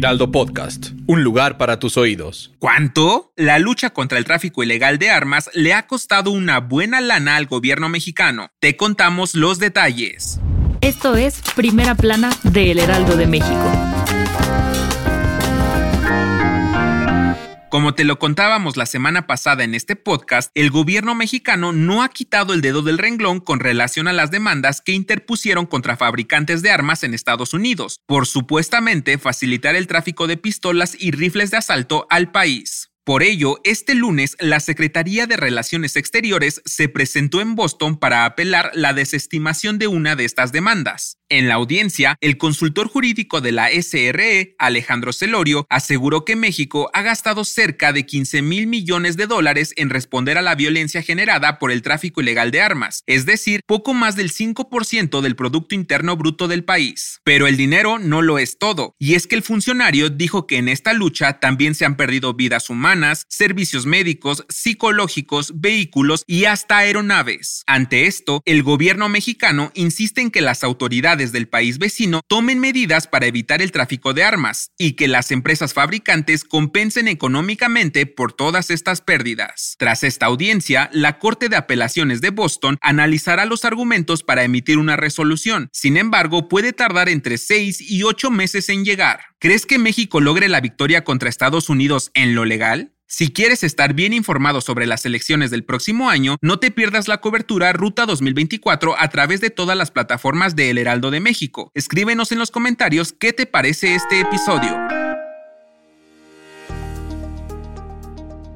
Heraldo Podcast, un lugar para tus oídos. ¿Cuánto? La lucha contra el tráfico ilegal de armas le ha costado una buena lana al gobierno mexicano. Te contamos los detalles. Esto es Primera Plana de El Heraldo de México. Como te lo contábamos la semana pasada en este podcast, el gobierno mexicano no ha quitado el dedo del renglón con relación a las demandas que interpusieron contra fabricantes de armas en Estados Unidos, por supuestamente facilitar el tráfico de pistolas y rifles de asalto al país. Por ello, este lunes la Secretaría de Relaciones Exteriores se presentó en Boston para apelar la desestimación de una de estas demandas. En la audiencia, el consultor jurídico de la SRE, Alejandro Celorio, aseguró que México ha gastado cerca de 15 mil millones de dólares en responder a la violencia generada por el tráfico ilegal de armas, es decir, poco más del 5% del Producto Interno Bruto del país. Pero el dinero no lo es todo, y es que el funcionario dijo que en esta lucha también se han perdido vidas humanas, servicios médicos, psicológicos, vehículos y hasta aeronaves. Ante esto, el gobierno mexicano insiste en que las autoridades del país vecino tomen medidas para evitar el tráfico de armas y que las empresas fabricantes compensen económicamente por todas estas pérdidas. Tras esta audiencia, la Corte de Apelaciones de Boston analizará los argumentos para emitir una resolución. Sin embargo, puede tardar entre 6 y 8 meses en llegar. ¿Crees que México logre la victoria contra Estados Unidos en lo legal? Si quieres estar bien informado sobre las elecciones del próximo año, no te pierdas la cobertura Ruta 2024 a través de todas las plataformas de El Heraldo de México. Escríbenos en los comentarios qué te parece este episodio.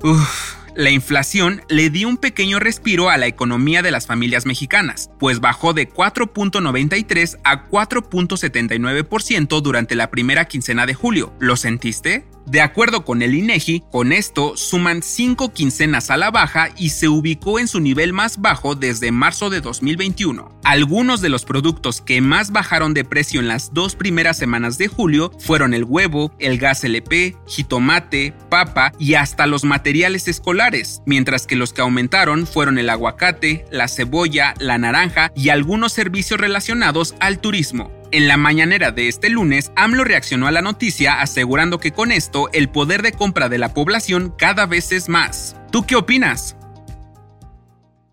Uf. La inflación le dio un pequeño respiro a la economía de las familias mexicanas, pues bajó de 4.93 a 4.79% durante la primera quincena de julio. ¿Lo sentiste? De acuerdo con el INEGI, con esto suman cinco quincenas a la baja y se ubicó en su nivel más bajo desde marzo de 2021. Algunos de los productos que más bajaron de precio en las dos primeras semanas de julio fueron el huevo, el gas LP, jitomate, papa y hasta los materiales escolares, mientras que los que aumentaron fueron el aguacate, la cebolla, la naranja y algunos servicios relacionados al turismo. En la mañanera de este lunes, AMLO reaccionó a la noticia asegurando que con esto el poder de compra de la población cada vez es más. ¿Tú qué opinas?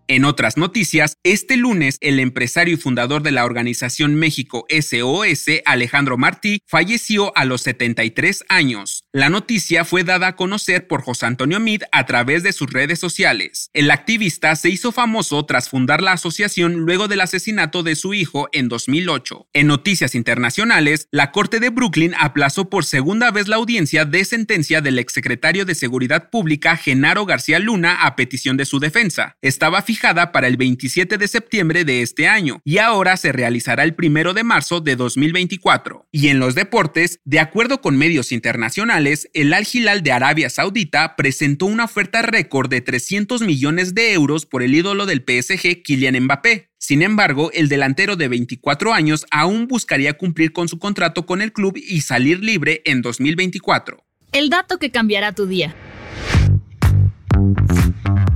En otras noticias, este lunes el empresario y fundador de la organización México SOS, Alejandro Martí, falleció a los 73 años. La noticia fue dada a conocer por José Antonio Mid a través de sus redes sociales. El activista se hizo famoso tras fundar la asociación luego del asesinato de su hijo en 2008. En noticias internacionales, la Corte de Brooklyn aplazó por segunda vez la audiencia de sentencia del exsecretario de Seguridad Pública Genaro García Luna a petición de su defensa. Estaba fijada para el 27 de septiembre de este año y ahora se realizará el primero de marzo de 2024. Y en los deportes, de acuerdo con medios internacionales, el Al Hilal de Arabia Saudita presentó una oferta récord de 300 millones de euros por el ídolo del PSG Kylian Mbappé. Sin embargo, el delantero de 24 años aún buscaría cumplir con su contrato con el club y salir libre en 2024. El dato que cambiará tu día.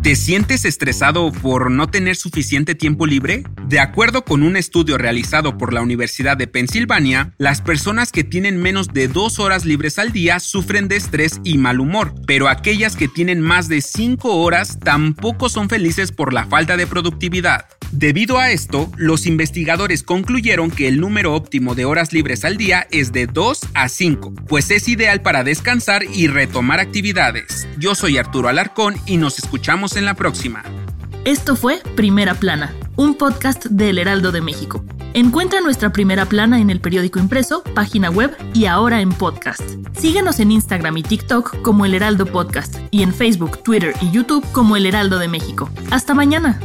¿Te sientes estresado por no tener suficiente tiempo libre? De acuerdo con un estudio realizado por la Universidad de Pensilvania, las personas que tienen menos de dos horas libres al día sufren de estrés y mal humor, pero aquellas que tienen más de cinco horas tampoco son felices por la falta de productividad. Debido a esto, los investigadores concluyeron que el número óptimo de horas libres al día es de 2 a 5, pues es ideal para descansar y retomar actividades. Yo soy Arturo Alarcón y nos escuchamos en la próxima. Esto fue Primera Plana, un podcast del Heraldo de México. Encuentra nuestra Primera Plana en el periódico impreso, página web y ahora en podcast. Síguenos en Instagram y TikTok como El Heraldo Podcast y en Facebook, Twitter y YouTube como El Heraldo de México. Hasta mañana.